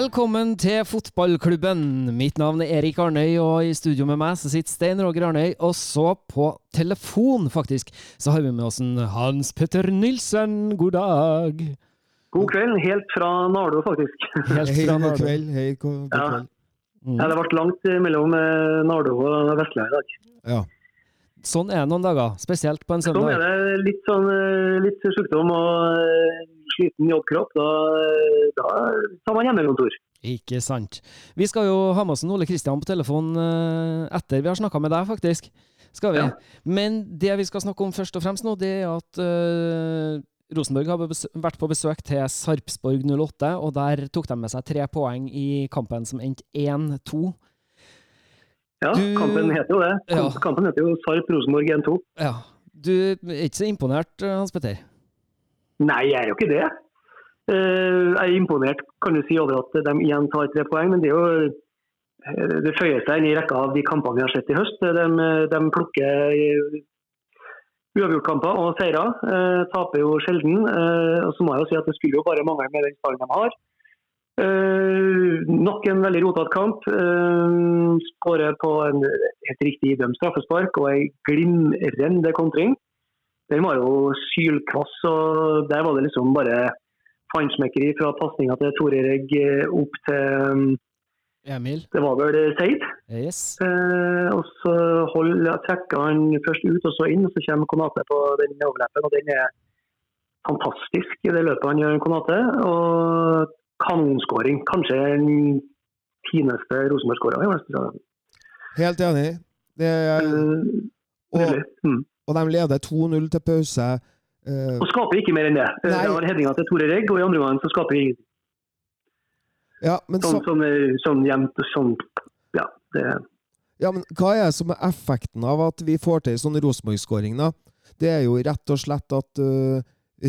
Velkommen til fotballklubben. Mitt navn er Erik Arnøy, og i studio med meg så sitter Stein Roger Arnøy. Og så på telefon, faktisk, så har vi med oss en Hans Petter Nilsen. God dag. God kveld, helt fra Nardo, faktisk. Helt Hei, Nardo. god kveld. Hei, god, god Ja. kveld. Mm. Ja, det ble langt mellom eh, Nardo og Vestlandet i dag. Ja. Sånn er det noen dager, spesielt på en søndag. Sånn er det litt, sånn, eh, litt sykdom og eh, sliten jobbkropp. Da, da tar man hjemmekontor. Ikke sant. Vi skal jo ha med oss Ole Kristian på telefon eh, etter vi har snakka med deg, faktisk. Skal vi. Ja. Men det vi skal snakke om først og fremst nå, det er at uh, Rosenborg har vært på besøk til Sarpsborg 08, og der tok de med seg tre poeng i kampen som endte 1-2. Ja, Du- kampen heter jo det. Ja. Kampen heter jo Sarp Rosenborg 1-2. Ja. Du er ikke så imponert, eh, Hans Petter? Nei, jeg er jo ikke det. Eh, Jeg er imponert kan du si, over at de igjen tar tre poeng, men det er jo eh, det føyer seg inn i rekka av de kampene vi har sett i høst. De, de plukker eh, uavgjortkamper og seire. Eh, taper jo sjelden. Eh, og så må jeg jo si at det skulle jo bare mangle med den stallen de har. Eh, nok en veldig rotete kamp. Eh, Skårer på en helt riktig idømt straffespark og ei glimrende kontring. Den var jo sylkvass, og der var det liksom bare fannsmekkeri fra pasninga til Tore Regg eh, opp til um, Emil? Det var vel Seid. Yes. Eh, og så hold, trekker han først ut og så inn, og så kommer Konate på den overleppen. og Den er fantastisk i det løpet han gjør, Konate. Og kanonskåring. Kanskje den fineste Rosenborg-skåra. i. Helt enig. Det er, Eh, og. Mm. Og de leder 2-0 til pause. Eh, Og skaper ikke mer enn det. Eh, Nei. Det var headinga til Tore Regg, og i andre gangen så skaper vi ingenting. ja, men Sånn, så, sånn, sånn jevnt og sånn Ja, det ja, men hva er det som er effekten av at vi får til en sånn Rosenborg-skåring, da? Det er jo rett og slett at uh,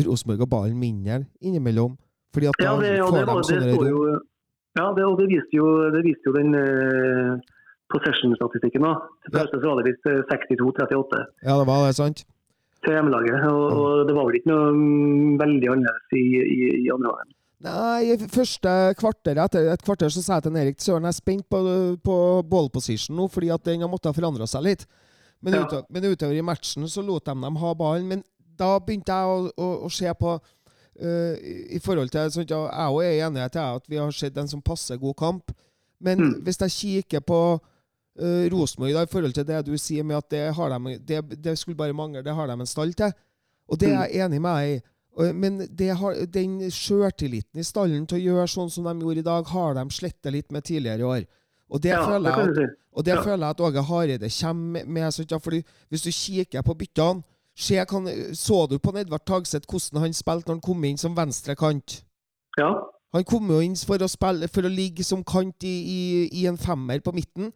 Rosenborg har ballen mindre innimellom. Fordi at Ja, det, får det, var, de sånne rom. Ja, det, og det viste jo, det viste jo den eh, possession-statistikken. òg. Ja. så var det visst eh, 62-38 Ja, det var det, sant? til hjemmelaget. Og, og det var vel ikke noe mm, veldig annerledes i, i, i andre gangen. Nei, i første kvarter etter et kvarter så sa jeg til Erik Søren jeg er spent på, på ball position nå, fordi at den har måttet forandre seg litt. Men, Ja. utover, men utover i matchen så lot de dem ha ballen. Men da begynte jeg å, å, å se på uh, i- forhold til at Jeg òg er enig i at vi har sett en som passer god kamp. Men Mm. hvis jeg kikker på øh, Rosenborg i forhold til det du sier med at det, har de, det, det skulle bare mangle, det har de en stall til. Og det er jeg enig med deg i. Men det har, den sjøltilliten i stallen til å gjøre sånn som de gjorde i dag, har de slettet litt med tidligere i år. Og det, Ja, føler, jeg at, og det Ja. føler jeg at Åge Hareide kommer med. fordi Hvis du kikker på byttene se, kan, Så du på Edvard Tagseth hvordan han spilte når han kom inn som venstre kant? Ja. Han kom jo inn for å, spille, for å ligge som kant i, i, i en femmer på midten,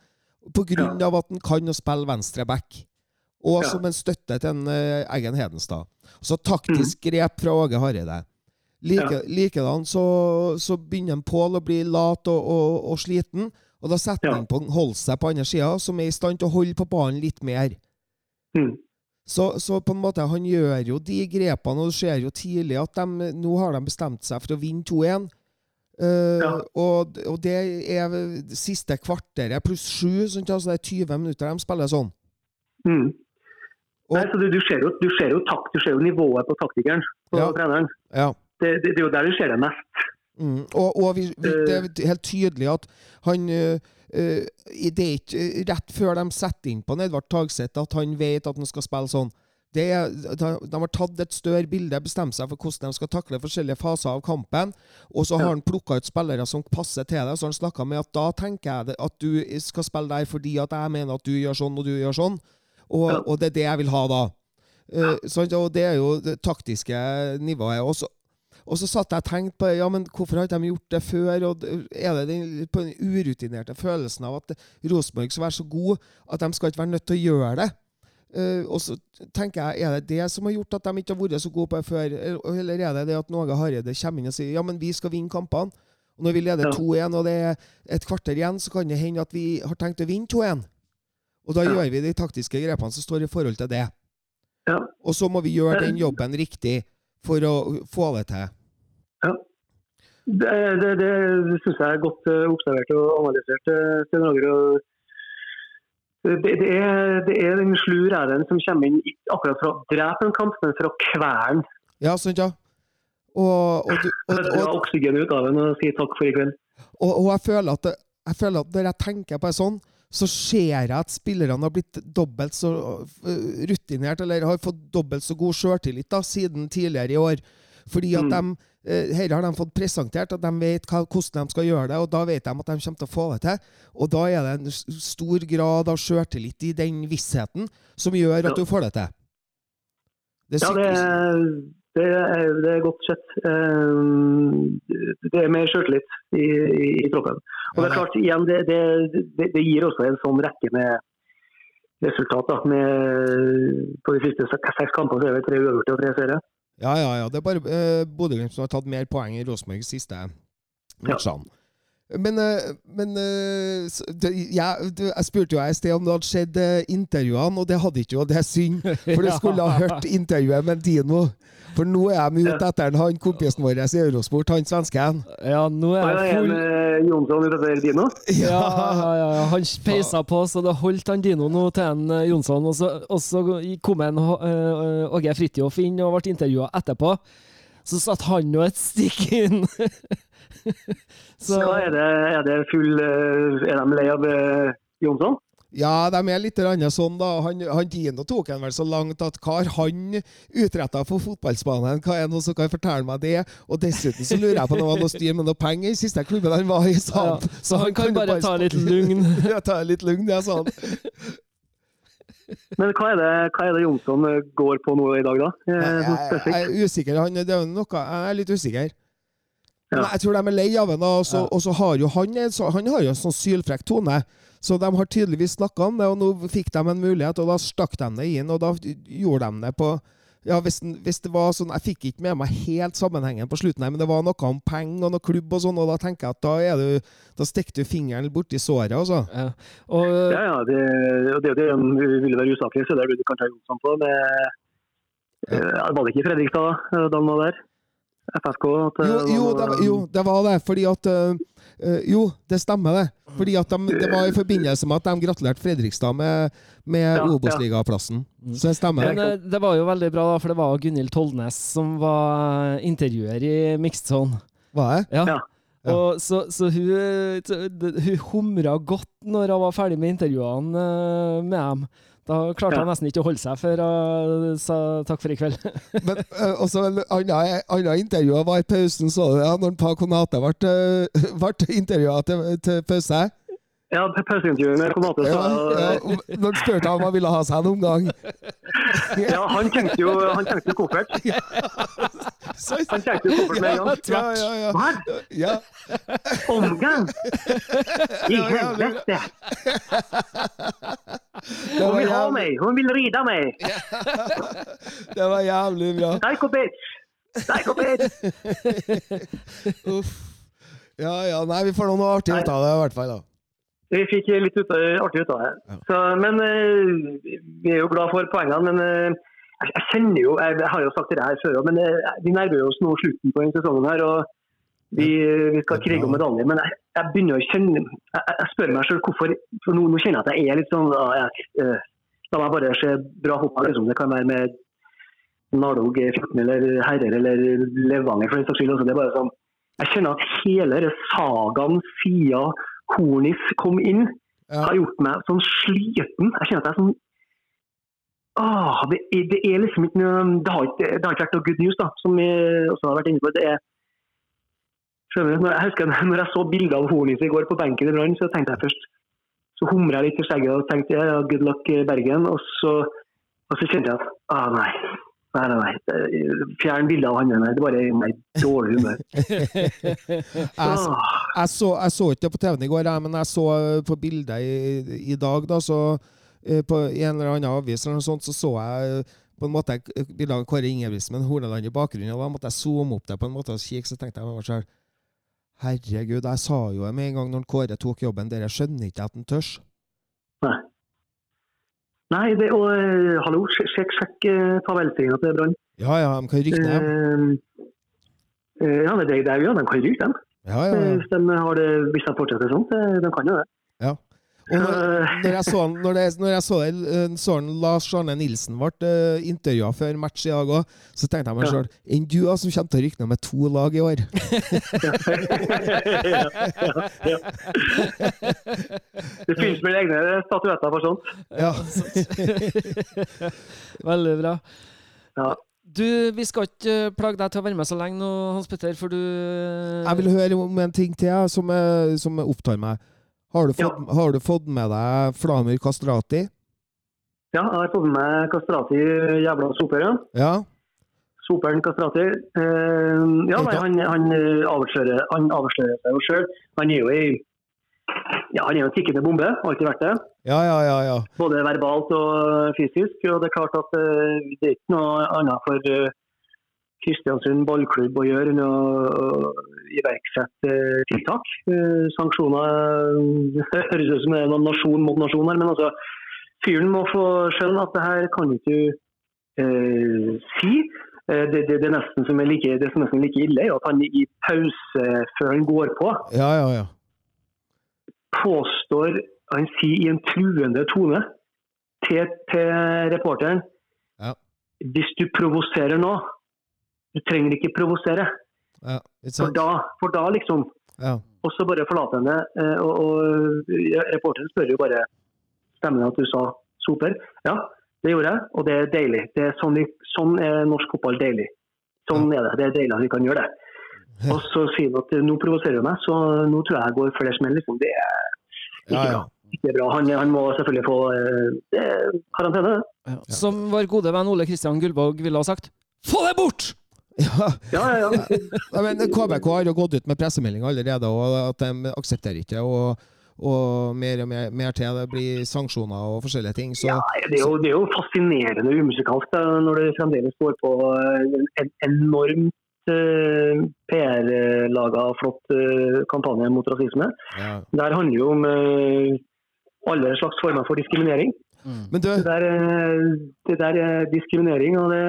grunn av at han kan å spille venstre back. Og Ja. som en støtte til en uh, Eggen Hedenstad. Så taktisk grep fra Åge Hareide. Like, Ja. Likedan så, så begynner Pål å bli lat og, og, og sliten, og da setter Ja. han på Holse på andre sida, som er i stand til å holde på ballen litt mer. Mm. Så, så på en måte, han gjør jo de grepene, og du ser jo tidlig at de, nå har de bestemt seg for å vinne 2-1. Eh, Ja. og, og det er det siste kvarteret pluss sju, sånn, altså det er 20 minutter de spiller sånn. Mm. Og, Nei, så du, du, ser jo, du, ser jo takt, du ser jo nivået på taktikeren på Ja. treneren. ja. Det, det, det er jo der du ser det mest. Mm. Og, og vi, vi, det er helt tydelig at han uh, Det er ikke rett før de setter inn på Edvard Tagseth at han vet at han skal spille sånn. Det de, de har tatt et større bilde, bestemt seg for hvordan de skal takle forskjellige faser av kampen. Og så har han plukka ut spillere som passer til det. Så har han snakka med at da tenker jeg at du skal spille der fordi at jeg mener at du gjør sånn og du gjør sånn. Og, og det er det jeg vil ha da. Eh, sant? og det er jo det taktiske nivået. Og så, og så satt jeg og tenkte på ja, men hvorfor har ikke de gjort det før? Og er det den, på den urutinerte følelsen av at Rosenborg skal være så god at de skal ikke være nødt til å gjøre det? Eh, og så tenker jeg, Er det det som har gjort at de ikke har vært så gode på det før? Eller eller er det det at Någe Hareide kommer inn og sier ja, men vi skal vinne kampene? Og Når vi leder Ja. 2-1 og det er et kvarter igjen, så kan det hende at vi har tenkt å vinne 2-1. Og da Ja. gjør vi de taktiske grepene som står i forhold til det. Ja. Og så må vi gjøre Eh. den jobben riktig for å få det til. Ja. Det, det, det syns jeg er godt eh, observert og analysert, eh, Sten Roger. og Det, det, er, det er den slu reven som kommer inn ikke akkurat for å drepe en kamp, men for å kvele den. Ja, sant, ja. Og, og, og, og, oksygen ut av den og si takk for i kveld. og, jeg, føler at det, jeg føler at når jeg tenker på det sånn, så ser jeg at spillerne har blitt dobbelt så øh, rutinert, eller har fått dobbelt så god sjøltillit siden tidligere i år. Fordi at Mm. de, her har de fått presentert at de vet hva, hvordan de skal gjøre det, og da vet de at de kommer til å få det til. Og da er det en stor grad av sjøltillit i den vissheten som gjør at Ja. du får det til. Det Ja, det, er, det, er, det er godt sett. Eh, Det er mer sjøltillit i, i, i troppen. Og det er klart, igjen, det, det, gir også en sånn rekke med resultat. Da, med, på de siste seks seks kampene så er det tre uavgjorte og tre seire. Ja, ja, ja. Det er bare eh, Bodø-Glimt som har tatt mer poeng i Rosenborg siste matchene. Men, eh, men eh, det, jeg, jeg spurte jo i sted om du hadde sett eh, intervjuene, og det hadde ikke, og det er synd. For du skulle ha hørt intervjuet med Dino. For nå er jeg ute etter han, han kompisen vår i Eurosport, han svensken. Ja, nå er er full Jonsson utover Dino. Ja, ja, ja. Han peisa på, så det holdt han Dino nå til en Jonsson. Og så, og så kom en uh, Åge Fridtjof inn og ble intervjua etterpå. Så satt han jo et stikk inn. så Hva er det, er det full eh, Er de lei av eh, Jonsson? Ja, de er litt sånn, da. Han, han Dino tok en vel så langt at hva har han utretta for fotballsbanen? Hva er det som kan fortelle meg det? Og dessuten så lurer jeg på om det var noe styr med noe penger i siste klubben han var i. sa ja, så han kan kan bare ta litt lugn. ja, ta litt lugn, ja, sa han. Men hva er det, hva er det Jonsson eh, går på nå i dag, da? Eh, Jeg, jeg, jeg er usikker. Han, det er noe, jeg er litt usikker. Men Ja. jeg tror de er lei av ham. Og så Ja. og så har jo han, så- han har jo en sånn sylfrekk tone. Så de har tydeligvis snakka om det, og nå fikk de en mulighet, og da stakk de det inn. Og da gjorde de det på ja, hvis, hvis det var sånn, Jeg fikk ikke med meg helt sammenhengen på slutten, her, men det var noe om penger og noe klubb og sånn, og da tenker jeg at da, er du, da stikker du fingeren borti såret, altså. Ja. Og Ja, ja, det, det, det, det de vil være usaklig, så det er det kanskje sammen på. Med, ja. var det ikke Fredrikstad da, da han var der? FSK? At, eh, Jo, jo, det, jo, det var det. Fordi at øh, øh, Jo, det stemmer, det. Fordi at de, Det var i forbindelse med at de gratulerte Fredrikstad med, med Ja, ja. Obos-ligaplassen. Så det stemmer. Men eh, det var jo veldig bra, da, for det var Gunhild Tollnes som var intervjuer i Mixed Zone. Var det? Ja. Ja. Ja. Og så, så hun, eh, hun humra godt når hun var ferdig med intervjuene eh, med dem. Da klarte Ja. han nesten ikke å holde seg før hun sa takk for i kveld. Men uh, også en annen annen intervju var i pausen, så du det? ja, Når Pa Konate ble, øh, ble intervjua til, til pause. Ja, pauseintervjuet med Konate Ja, ja, når han spurte om han ville ha seg en omgang. Ja, han tenkte jo, han tenkte jo koffert. Han tenkte jo koffert med en gang. ja, ja, ja. Hva? ja. Omgang? I helvete! Hun vil ha meg! Hun vil ride meg! det var jævlig bra. Psycho bitch! Psycho bitch! Uff. Ja, ja. Nei, vi får noe artig ut av det, i hvert fall. da. Vi fikk litt ut, artig ut av det. Så, men eh, vi er jo glad for poengene. Men eh, jeg, jeg kjenner jo Jeg, jeg har jo sagt det her før, men eh, vi nærmer oss nå slutten på denne sesongen. her, og vi, vi skal krige om medalje. Men jeg, jeg begynner å kjenne Jeg, jeg- jeg spør meg selv hvorfor for nå, nå kjenner jeg at jeg er litt sånn jeg, eh, La meg bare se bra fotball. Liksom. Det kan være med Nardog 14 eller Herrer eller Levanger for den saks skyld. Altså, det er bare sånn jeg kjenner at hele denne sagaen siden Hornis kom inn, Ja. har gjort meg sånn sliten. Jeg kjenner at jeg er sånn Åh, det, det er liksom ikke noe Det har ikke, det har ikke vært noe good news, da, som vi også har vært inne på. Det er skjønner du, når Jeg husker når jeg så bilder av Hornis i går på benken i Brann, så tenkte jeg først Så humra jeg litt i skjegget og tenkte ja, good luck eh, Bergen. Og så, og så kjente jeg at ah, nei. Nei, nei, nei. Fjern bildet av han der. Det bare gir meg dårlig humør. Jeg, så- jeg, så, jeg så ikke det på TV-en i går, men jeg så eh, på bildet i, i dag, da, så eh, på en eller annen avis eller noe sånt, så så jeg eh, på en måte bildet av Kåre Ingebrigtsen med Horneland i bakgrunnen, og da måtte jeg zoome opp det på en måte og kikke, så tenkte jeg meg sjøl Herregud, jeg sa jo det med en gang når Kåre tok jobben, dere skjønner ikke at han tørs. Nei. Nei, det, og eh, hallo, sjekk, sjekk, eh, til Brann. Ja, ja, de kan rykke ned. Eh, eh, ja, det, det, det, ja, de kan ryke, dem. Ja, ja, ja. hvis de, har det, hvis de fortsetter sånn. De kan jo det. Og når, Eh, når jeg så, når jeg, når jeg så, det, eh, så Lars Arne Nilsen ble uh, intervjua før match i dag òg, så tenkte jeg meg sjøl Enn du da, som kommer til å rykke ned med to lag i år? ja, ja, ja. Det finnes vel egne statuetter for sånt. Ja. Veldig bra. Ja. Du, vi skal ikke plage deg til å være med så lenge nå, Hans Petter, for du Jeg vil høre om en ting til jeg, som, som opptar meg. Har du, fått, har du fått med deg Flamur Kastrati? Ja, jeg har fått med meg Kastrati, jævla soper. Ja. Ja? Soperen Kastrati. Eh, ja, nei, han, han, eh, avslører, han avslører seg jo sjøl. Han er jo ei ja, han er jo en tikkende bombe, alltid vært det. Ja, ja, ja. ja. Både verbalt og fysisk. Og det er klart at eh, det er ikke noe annet for eh, Kristiansund ballklubb å gjøre enn å iverksette eh, tiltak. Eh, sanksjoner Det høres ut som det er noen nasjon mot nasjon her, men altså fyren må få skjønne at det her kan ikke du eh, si. Eh, det, det, det, er nesten som er like, det som er nesten like ille, at han i pause før han går på, Ja, ja, ja. påstår Han sier i en truende tone til, til reporteren Ja. Hvis du provoserer nå Du trenger ikke provosere. ja. For da, for da liksom Ja. Og så bare forlater henne. eh, Og, og reporteren spør jo bare Stemmer det at du sa soper? Ja, det gjorde jeg, og det er deilig. Det er sånn, vi, sånn er norsk fotball deilig. Sånn er det. Det er deilig at vi kan gjøre det. Og så sier han at nå provoserer du meg, så nå tror jeg jeg går flere smell. Liksom. Det er ikke Ja, ja. bra. Ikke bra. Han, han må selvfølgelig få eh, er karantene. Ja. Som vår gode venn Ole Kristian Gullvåg ville ha sagt Få det bort! Ja. Ja, ja, ja. Men KBK har jo gått ut med pressemelding allerede, og at de aksepterer ikke. Og, og mer og mer, mer til. Det blir sanksjoner og forskjellige ting. Så ja det, er jo, det er jo fascinerende umusikalsk da, når det fremdeles går på en en enormt uh, PR-laga flott uh, kampanje mot rasisme. ja. Det her handler jo om uh, alle slags former for diskriminering. Men du, Det der, eh, det der er diskriminering, og det,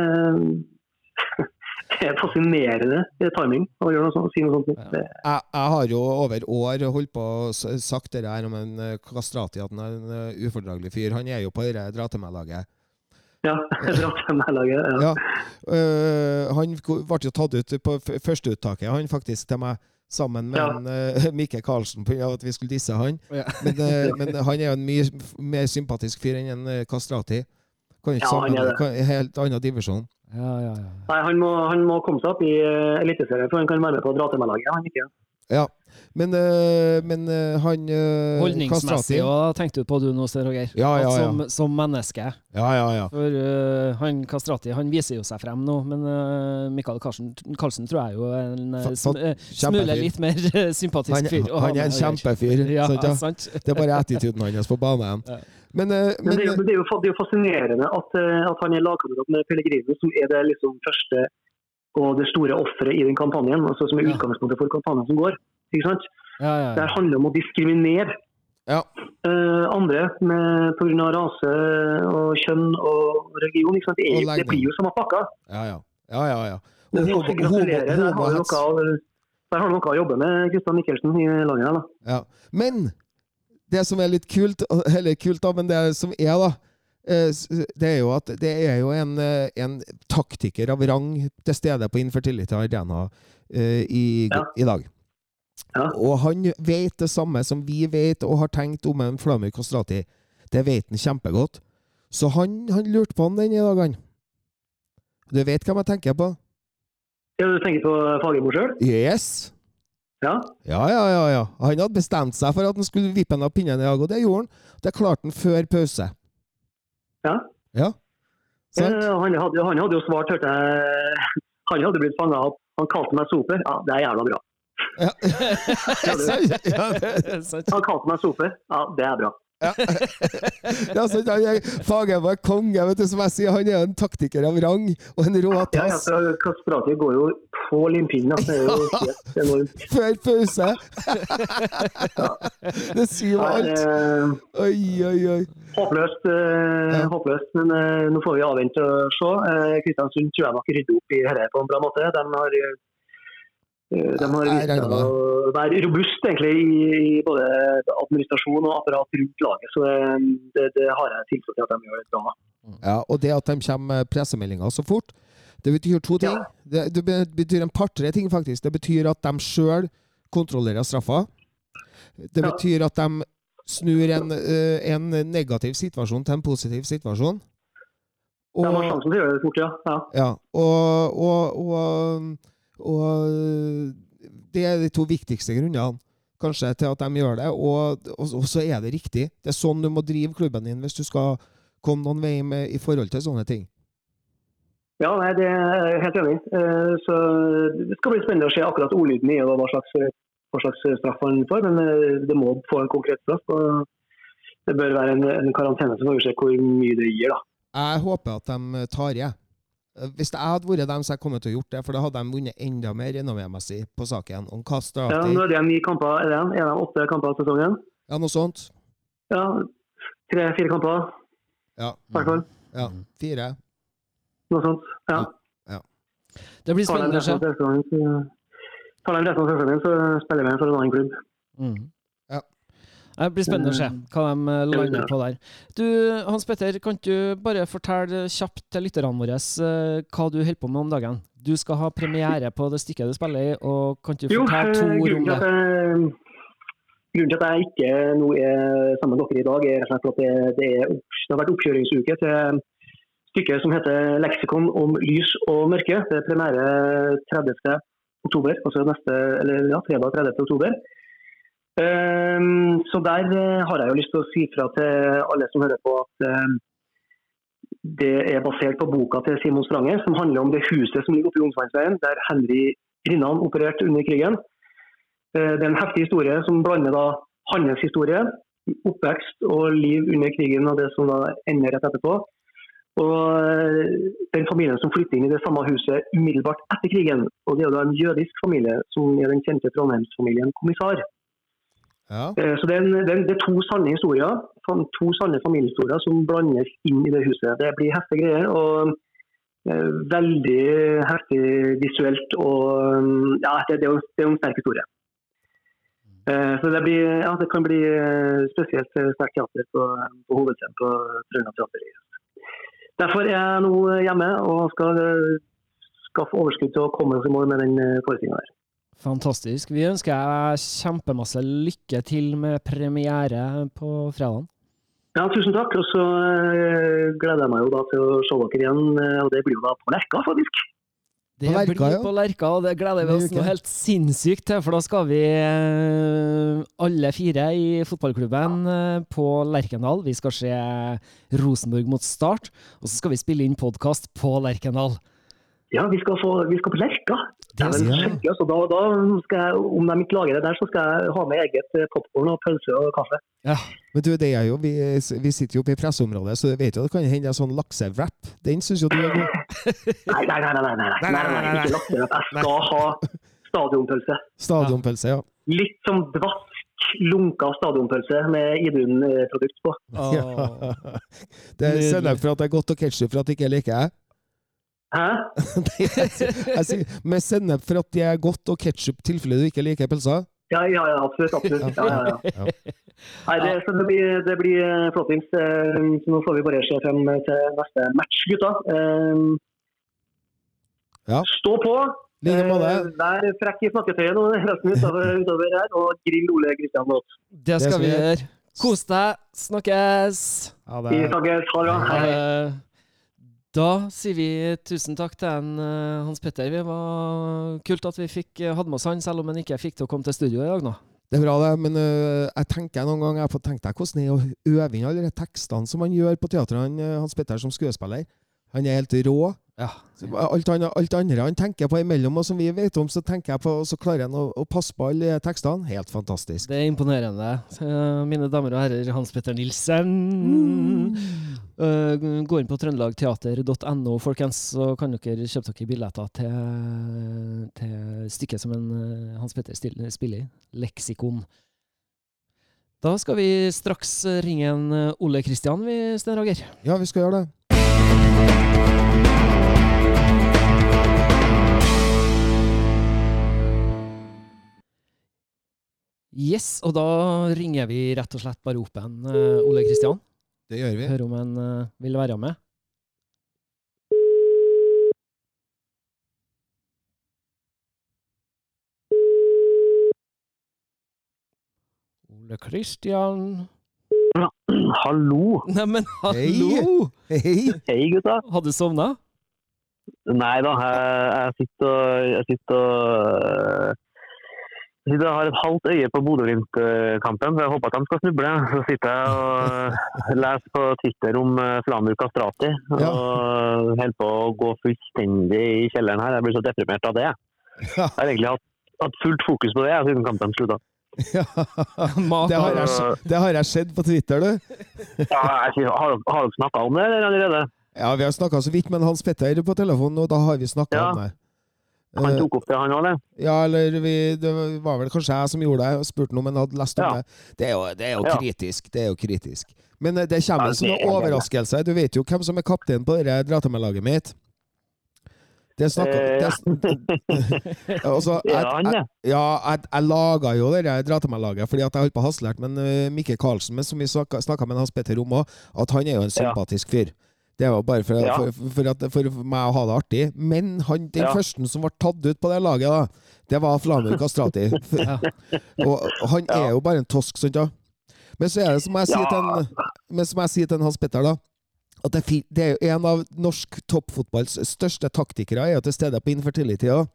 det er fascinerende er timing å gjøre noe sånt, si noe sånt. Ja. jeg, jeg har jo over år holdt på og sagt det her om en eh, Kastrati, at han er en eh, ufordragelig fyr. Han er jo på dette dra til meg-laget. ja, dra til meg laget. Ja. Ja. Uh, han ble jo tatt ut på førsteuttaket, han faktisk, til meg. Sammen med Ja. en, uh, Mikke Karlsen, av at vi skulle disse han. Ja. Men, uh, men han er jo en mye mer sympatisk fyr enn en Kastrati. Kan ikke Ja, han er det. Kan- Helt annen divisjon. Ja, ja, ja. Nei, han må, han må komme seg opp i uh, Eliteserien, for han kan være med på å dra til meg laget. Han ikke. Ja. Men, øh, men øh, han Holdningsmessig, da tenkte du på du nå, Roger. Ja, ja, ja. Som, som menneske. Ja, ja, ja. For uh, han Kastrati han viser jo seg frem nå, men uh, Mikael Karlsen, Karlsen tror jeg jo er en sm øh, smule litt mer sympatisk fyr. Han, ha han er en kjempefyr. Ja, sant, ja? sant? Det er bare attituden hans på banen. Men, øh, Men, men det, er jo, det, er jo, det er jo fascinerende at, eh, at han er lagkamerat med Pellegrino, som er det liksom første og det store offeret i den kampanjen. altså Som er utgangspunktet for kampanjen som går. ikke sant? Ja, ja, Det ja. Det handler om å diskriminere Ja. uh, andre pga. rase og kjønn og religion. ikke sant? Det, er, det blir jo samme pakka. Ja, ja. ja, ja, ja. Og og, og, gratulerer. Der har du noe, å- der har du noe å jobbe med, Kristian Mikkelsen, i landet. her da. Ja. Men det som er litt kult, eller kult da, men det som er da, eh, det er jo at det er jo en, eh, en taktiker av rang til stede på Infertility Arena eh, i, Ja. i dag. Ja. Og han vet det samme som vi vet og har tenkt om en Flamur Kastrati. Det vet han kjempegodt. Så han, han lurte på han den i dag, han. Du vet hvem jeg tenker på? Ja, Du tenker på Fagermo sjøl? Yes! Ja. Ja, ja, ja, ja. Han hadde bestemt seg for at han skulle vippe en av pinnen i dag, og det gjorde han. Det klarte han før pause. ja. Ja. Eh, han, hadde, han hadde jo svart, hørte jeg Han hadde blitt fanga opp. Han kalte meg soper. Ja, det er jævla bra. Ja. ja, det? Han kalte meg soper. Ja, det er bra. Ja. ja så er Fagermo er konge, vet du, som jeg sier. Han er en taktiker av rang og en rå Ja, ja, Kasperati går jo på limpinnen. altså. Det er jo helt enormt. Før pause! det sier jo alt. eh, Oi, oi, oi. håpløst, eh, Ja. håpløst, men eh, nå får vi avvente og se. Eh, Kristiansund tror jeg nok rydder opp i dette på en bra måte. De har, Eh, De har Jeg vist seg å være robust egentlig i, både administrasjon og apparat rundt laget. Så eh, det, det har jeg tiltro til at de gjør bra. Ja, og det at de kommer med pressemeldinger så fort, det betyr to ting. Det, det betyr en par-tre ting, faktisk. Det betyr at de sjøl kontrollerer straffa. Det Ja. betyr at de snur en, eh, en negativ situasjon til en positiv situasjon. De har Og, sjansen til å gjøre det fort, ja. ja. ja, og, og, og, og det er de to viktigste grunnene kanskje til at de gjør det. Og, og, og så er det riktig. Det er sånn du må drive klubben din hvis du skal komme noen vei med, i forhold til sånne ting. Ja, nei, det er jeg helt enig i. Eh, Så Det skal bli spennende å se akkurat ordlyden i og hva slags, hva slags straff han får. Men eh, det må få en konkret straff. og Det bør være en, en karantene, så får vi se hvor mye det gir. da. Jeg håper at de tar i. Hvis jeg hadde vært dem, så jeg kommet til å gjort det, for da hadde de vunnet enda mer renommémessig på saken. Om hva Ja, nå er det ni kamper, er det en? Er det åtte kamper av sesongen? Ja, noe sånt. Ja, tre-fire kamper Ja. i hvert fall. ja. Fire. Noe sånt. Ja. Det blir spennende å se. tar de resten av sesongen, så spiller vi for en annen klubb. Mm. Det blir spennende å se hva de eh, lander på der. Du, Hans Petter, kan du bare fortelle kjapt til lytterne våre eh, hva du holder på med om dagen? Du skal ha premiere på det stykket du spiller i, og kan du fortelle to eh, ord om det? grunnen til at jeg ikke nå er sammen med dere i dag, er rett og slett at det, det, er, det har vært oppkjøringsuke til stykket som heter 'Leksikon om lys og mørke'. Det er premiere 30. oktober, altså neste, eller ja, fredag 30. oktober. Ehm, så der eh, har jeg jo lyst til å si fra til alle som hører på at eh, det er basert på boka til Simon Strange, som handler om det huset som ligger oppe i Ungsvannsveien, der Henry Rinnan opererte under krigen. Eh, Det er en heftig historie som blander da hans historie, oppvekst og liv under krigen og det som da ender rett etterpå. Og eh, den familien som flytter inn i det samme huset umiddelbart etter krigen, og det er da en jødisk familie, som er den kjente Trondheimsfamilien Kommissar. Ja. Eh, Så det er, en, det, er en, det er to sanne historier, to sanne familiehistorier som blandes inn i det huset. Det blir heftige greier og eh, veldig heftig visuelt. og mm, ja, Det, det, er, jo, er en sterk historie. Eh, Så det, blir, ja, det kan bli spesielt sterkt teater på, på hovedscenen på Trøndelag Teater. Derfor er jeg nå hjemme og skal skaffe overskudd til å komme oss i mål med den forestillinga der. Fantastisk. Vi ønsker deg kjempemasse lykke til med premiere på fredag. Ja, tusen takk. Og så eh, gleder jeg meg jo da til å se dere igjen. eh, Og det blir jo da på Lerka, faktisk. Det På Lerka, blir ja. på Lerka, og det gleder vi oss noe helt sinnssykt til. For da skal vi eh, alle fire i fotballklubben på Lerkendal. Vi skal se Rosenborg mot Start, og så skal vi spille inn podkast på Lerkendal. Ja, vi skal, få, vi skal på Lerka. Skikkelig, altså. da, da skal jeg, om de ikke lager det der, så skal jeg ha med eget popkorn og pølse og kaffe. Men du, det er jo, vi, vi sitter jo oppe i presseområdet, så vet jo det kan hende en sånn laksewrap. Den syns jo du er god. Nei, nei, nei, nei, nei, nei, nei, nei, nei, ikke laksewrap. Jeg skal ha stadionpølse. Stadionpølse, ja. Litt som dvask, lunka stadionpølse med Idun-produkt på. Åh. Det er sennep for at det er godt, og ketsjup for at det ikke liker jeg. Hæ? Jeg sier- jeg sier med sennep for at det er godt, og ketsjup tilfelle du ikke liker pølser. Ja, ja, ja, absolutt. absolutt. Ja, ja, ja. Nei, det, så det blir, det blir eh, flottings. Eh, Så nå får vi bare se frem til neste match, gutta. Eh, Ja. Stå på! Like med Vær frekk i snakketøyet nå resten utover, utover her, og grill Ole Kristian godt. Det skal vi vi gjøre. Kos deg. Snakkes. Ja, Vi det, snakkes. Ha det Da sier vi tusen takk til en, eh, Hans Petter. Det var kult at vi fikk eh, hadde med oss han, selv om han ikke fikk til å komme til studio i dag nå. det er bra, det. Men uh, jeg tenker noen ganger jeg får tenkt deg hvordan det er å øve inn alle de tekstene som han gjør på teatret, han, Hans Petter som skuespiller. Han er helt rå. Ja. Alt, annet, alt andre han tenker på imellom, og som vi vet om, så tenker jeg på, og så klarer han å, å passe på alle tekstene. Helt fantastisk. Det er imponerende. Eh, Mine damer og herrer, Hans Petter Nilsen. Eh, Gå inn på trøndelagteater.no, folkens, så kan dere kjøpe dere billetter til, til stykket som en eh, Hans Petter spiller i. Leksikon. Da skal vi straks ringe en Ole Kristian, vi, Sten Roger. Ja, vi skal gjøre det. Yes, og da ringer vi rett og slett bare opp en uh, Ole Kristian. Det gjør vi. Hører om han uh, vil være med. Ole Kristian Hallo! Neimen, hallo! Hei! Hei, gutta. Hadde du sovna? Nei da, jeg, jeg sitter og Jeg sitter jeg har et halvt øye på Bodø-Glimt-kampen, for jeg håper at de skal snuble. Så sitter jeg og leser på Twitter om eh, Flamur Kastrati, Ja. og holder på å gå fullstendig i kjelleren her. Jeg blir så deprimert av det. Jeg har egentlig hatt, hatt fullt fokus på det jeg, siden kampen slutta. Ja, Det har, jeg, det har jeg sett på Twitter, du. Ja, jeg har, har dere snakka om det eller allerede? Ja, Vi har snakka så vidt med Hans Petter på telefonen, og da har vi snakka Ja. om det. Han Eh, tok opp det, han òg, eller? Ja, eller vi, det var vel kanskje jeg som gjorde det, og spurte om han hadde lest om Ja. det. Det er jo, det er jo Ja. kritisk. Det er jo kritisk. Men eh, det kommer Ja, som en er overraskelse. Du vet jo hvem som er kaptein på dette Dratamelaget mitt. Det snakka Eh, det, altså, jeg, det jeg, det? ja, jeg, jeg laga jo det Dratemelaget fordi at jeg holdt på hasselert med uh, Mikke Karlsen, men som vi snakka med Hans Petter om òg, at han er jo en sympatisk fyr. Det var bare for, Ja. for, for, at, for meg å ha det artig. Men han, den Ja. første som ble tatt ut på det laget, da, det var Flamur Kastrati. Ja. Og han er jo bare en tosk, sant da? Men så er det som jeg sier til en, men som jeg sier til en Hans Petter, da. At det, er det er jo en av norsk toppfotballs største taktikere er jo til stede på infertility-tida.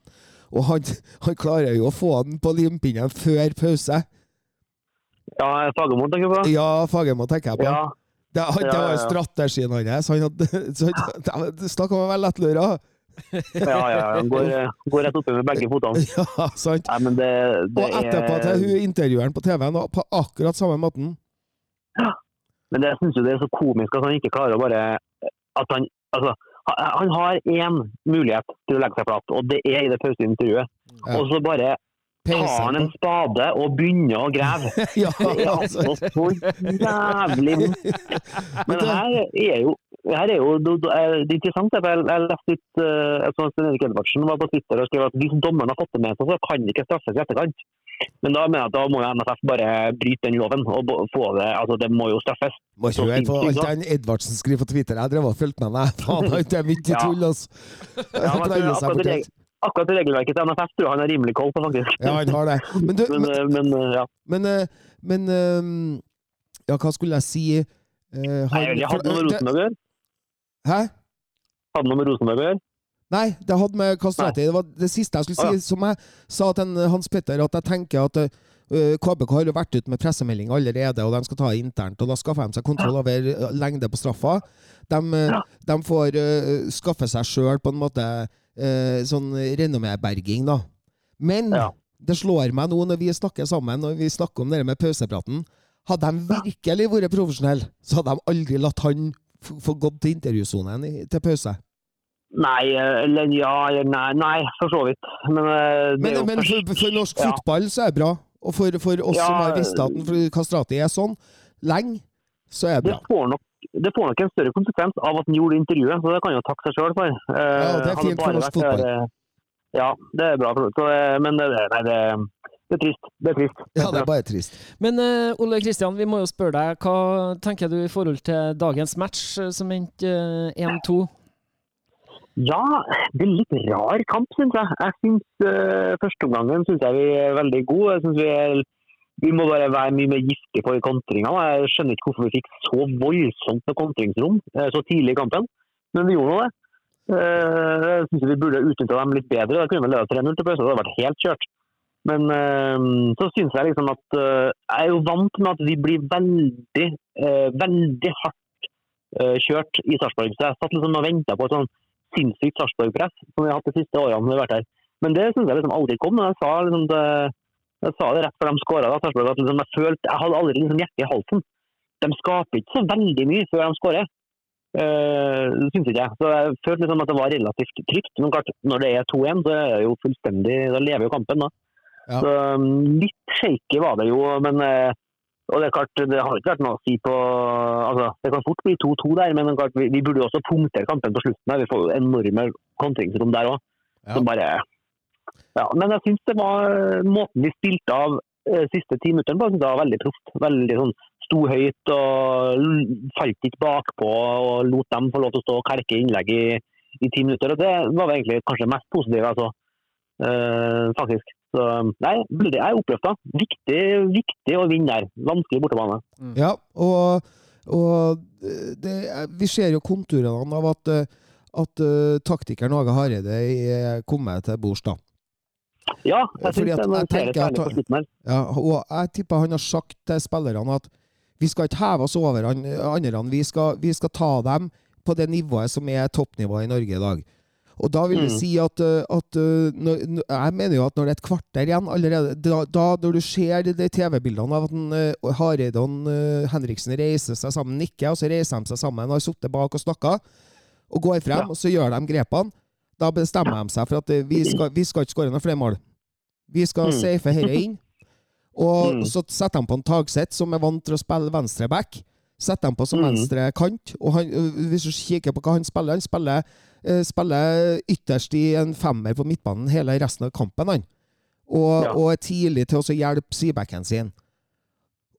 Og han, han klarer jo å få den på limpinnen før pause. Ja, Fagermo tenker jeg på? Ja, Fagermo tenker jeg på. Ja. Det, han, det Ja, var ja, jo ja. strategien hans. Han hadde, så han, det Snakk om å være lettlura! Ja, ja, ja. Han Går, går rett oppi med begge fotene. Ja, sant? Nei, men det, det Og etterpå til hun intervjueren på TV-en, på akkurat samme måten. Men jeg syns jo det er så komisk at han ikke klarer å bare At han Altså, han- han har én mulighet til å legge seg flat, og det er i det pauseintervjuet. Ja. Og så bare tar han en spade og begynner å grave. Ja, Det er altså. altså så jævlig. Men det- her er jo her er jo det, det er det er interessant. Jeg, jeg leste litt uh, jeg så Stein Erik Edvardsen var på Twitter og skrev at hvis dommeren har fått det med seg, så kan det ikke straffes i etterkant. Men da mener jeg at da må jo NFF bare bryte den loven og få det altså det må jo straffes. Må ikke høre på alt den Edvardsen skriver på Twitter. Jeg drev og fulgte med meg. Faen, det er mye tull, altså. Ja, men akkurat, det. Akkurat regelverket til NFF tror jeg han har rimelig koll på, faktisk. Ja, han har det. Men, du, Men, men, eh, men eh, ja. men, eh, men Ja, hva skulle jeg si? Eh, Nei, jeg hadde noe med Rosenborg å gjøre. Hæ? Hadde noe med Rosenborg å gjøre. Nei, det hadde med Kastrati Det var det siste jeg skulle si. Ah, ja. Som jeg sa til Hans Petter, at jeg tenker at uh, KBK har jo vært ute med pressemelding allerede, og de skal ta det internt. og Da skaffer de seg kontroll over lengde på straffa. De, ja. de får uh, skaffe seg sjøl på en måte eh, sånn renomméberging, da. Men Ja. det slår meg nå når vi snakker sammen, når vi snakker om det med pausepraten Hadde de virkelig vært profesjonelle, så hadde de aldri latt han få gått til intervjusonen til pause. Nei, eller ja, eller nei, nei, for så vidt. Men, eh, Men, men for, for norsk Ja. fotball så er det bra. Og for, for oss Ja, som har visst at Kastrati er sånn lenge, så er det bra. det får, nok, det får nok en større konsekvens av at han gjorde intervjuet, så det kan han jo takke seg sjøl for. Eh, Ja, det er fint for oss norsk fotball. eh, Ja, det er bra. for så, eh, Men det, nei, det, det er trist. Det er trist. Ja, det er bare trist. Men uh, Ole Kristian, vi må jo spørre deg, hva tenker du i forhold til dagens match, eh, som endte uh, 1-2? Ja, det er litt rar kamp, syns jeg. Jeg synes, uh, Førsteomgangen syns jeg vi er veldig gode. Jeg synes vi, er, vi må bare være mye mer giftige på kontringa. Jeg skjønner ikke hvorfor vi fikk så voldsomt med kontringsrom eh, så tidlig i kampen, men vi gjorde nå det. Eh, Jeg syns vi burde utnytta dem litt bedre. Da kunne vi leda 3-0 til pause. Det hadde vært helt kjørt. Men eh, så syns jeg liksom at Jeg er jo vant med at vi blir veldig, veldig hardt kjørt i Sarpsborg. Så jeg satt liksom og venta på et sånn sinnssykt Sarpsborg-press som vi har hatt de siste årene vi har vært her. Men det syns jeg liksom aldri kom. Men jeg sa, liksom det, jeg sa det rett før de skåra. Liksom jeg, følte, jeg hadde aldri liksom hjertet i halsen. De skaper ikke så veldig mye før de skårer. Uh, syns ikke jeg. Så jeg følte liksom at det var relativt trygt. Men klart, når det er 2-1, så er det jo fullstendig Da lever jo kampen, da. Ja. Så um, litt shaky var det jo, men eh, og det er klart, det har ikke vært noe å si på altså, Det kan fort bli 2-2 der, men klart, vi, vi burde jo også punktere kampen på slutten. her. Vi får jo enorme kontringsrom der òg. Ja. Så bare ja, Men jeg syns det var måten vi spilte av eh, siste ti minuttene var, veldig proft. Veldig sånn sto høyt og falt ikke bakpå og lot dem få lov til å stå og kalke innlegg i, i ti minutter. og Det var egentlig kanskje mest positive altså. eh, faktisk. Så nei, jeg er oppløfta. Viktig, viktig å vinne der. Vanskelig bortebane. Ja, og, og det, vi ser jo konturene av at, eh, at uh, taktikeren Åge Hareide er kommet til bords, da. Ja, jeg Fordi at jeg tenker at- her. Ja, og jeg tipper han har sagt til spillerne at vi skal ikke heve oss over andre. Vi skal, vi skal ta dem på det nivået som er toppnivået i Norge i dag. Og da vil det Mm. si at, uh, at når, når- Jeg mener jo at når det er et kvarter igjen allerede Da, da når du ser de, de TV-bildene av at Hareide og uh, Henriksen reiser seg sammen, nikker, og så reiser de seg sammen og har sittet bak og snakka, og går frem, Ja. og så gjør de grepene, da bestemmer de seg for at uh, vi skal, vi skal ikke skåre noen flere mål. Vi skal Mm. safe dette inn. Og Mm. så setter de på en Tagseth som er vant til å spille venstre back. Setter dem på som Mm. venstre kant. Og han, øh, hvis du kikker på hva han spiller, han spiller, øh, spiller ytterst i en femmer på midtbanen hele resten av kampen. han. Og, Ja. og er tidlig til å hjelpe sidebacken sin.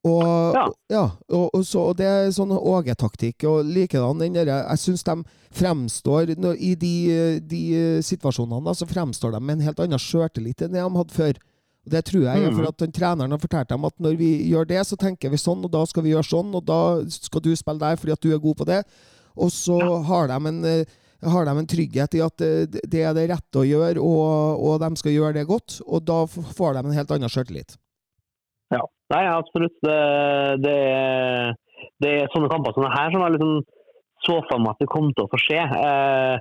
Og, Ja. ja, og, og, så, og det er sånn Åge-taktikk. Og likedan den derre Jeg syns de fremstår I de, de situasjonene da, så fremstår de med en helt annen sjøltillit enn det de hadde før. Og Det tror jeg er Mhm. for at den treneren har fortalt dem at når vi gjør det, så tenker vi sånn, og da skal vi gjøre sånn, og da skal du spille der fordi at du er god på det. Og så har, de en, eh, har de en trygghet i at eh, det er det rette å gjøre, og, og de skal gjøre det godt. Og da får de en helt annen sjøltillit. Ja, nei, absolutt. Det, det, er- det er sånne kamper som det her som jeg liksom så for meg at det kom til å få skje. Eh,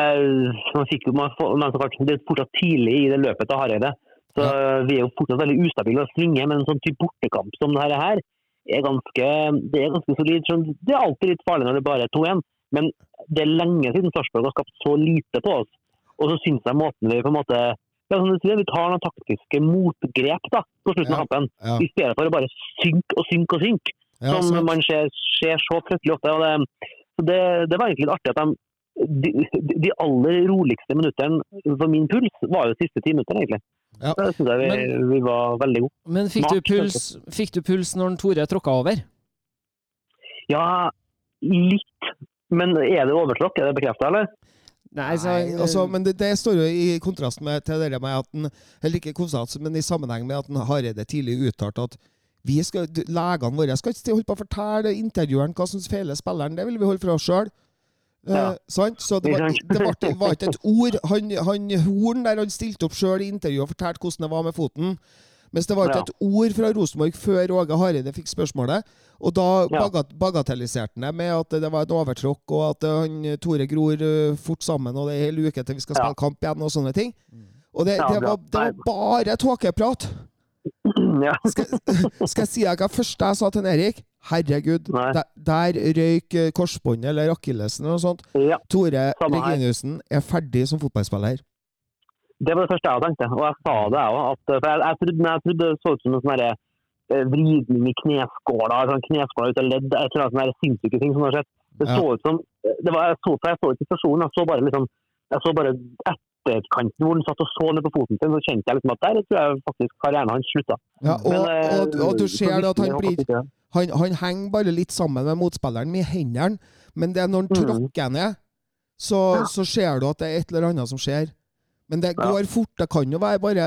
eh, man fikk, jo- man får, men det er fortsatt tidlig i det løpet til Hareide. Så Vi er jo fortsatt veldig ustabile og svinge, men en sånn type bortekamp som det her er ganske, det er ganske solid. Det er alltid litt farlig når det bare er 2-1, men det er lenge siden Sarpsborg har skapt så lite på oss. Og så syns jeg måten vi på en måte ja, som du sier, vi tar noen taktiske motgrep da, på slutten Ja. av kampen Ja. i stedet for å bare synke og synke og synke, Ja, som sant. man ser, ser så fryktelig ofte. Og det, så det, det var egentlig litt artig at de, de, de aller roligste minuttene for min puls var jo siste ti minutter, egentlig. Ja. Det syns jeg vi, Men- vi var veldig gode. Men fikk du, puls, fikk du puls når Tore tråkka over? Ja, litt. Men er det overtråkk? Er det bekrefta, eller? Nei, så, Nei, altså, men det, det står jo i kontrast med, til det med at den, eller ikke konstant, men i sammenheng med at den Hareide tidlig uttalte at vi skal, legene våre skal ikke holde på å fortelle intervjueren hva som feiler spilleren. Det vil vi holde for oss sjøl. Ja. Eh, Så det var, det var, det var ikke et ord. Han, han Horn der han stilte opp sjøl i intervjuet og fortalte hvordan det var med foten. Mens det var ikke et ord fra Rosenborg før Åge Hareide fikk spørsmålet. Og da bagat, bagatelliserte han det med at det var et overtråkk, og at eh, han, Tore gror eh, fort sammen, og det er hel uke til vi skal spille kamp igjen, og sånne ting. Og det, det, var, det var bare tåkeprat! ja. Skal, skal jeg si deg hva første jeg sa til Erik? Herregud, der, der røyk eh, korsbåndet eller akillesen eller noe sånt. ja. Tore. Reginiussen er ferdig som fotballspiller. Det var det første jeg tenkte, og jeg sa det jeg òg. Jeg, jeg, trodde, jeg trodde det så ut som en sånn eh, vridning i kneskåla, sånn kneskåla ut av ledd, et eller annet sånne sinnssyke ting som har skjedd. Det så ut som det var, jeg så, jeg så ikke situasjonen, jeg så bare liksom jeg så bare etterkanten hvor han satt og så ned på foten sin, så kjente jeg liksom at der tror jeg faktisk karrieren hans slutta. Ja, og, Men, eh, og, og du ser det at han blir han, han henger bare litt sammen med motspilleren med hendene, men det er når han Mhm. tråkker ned, så, så ser du at det er et eller annet som skjer. Men det Ja. går fort. Det kan jo være bare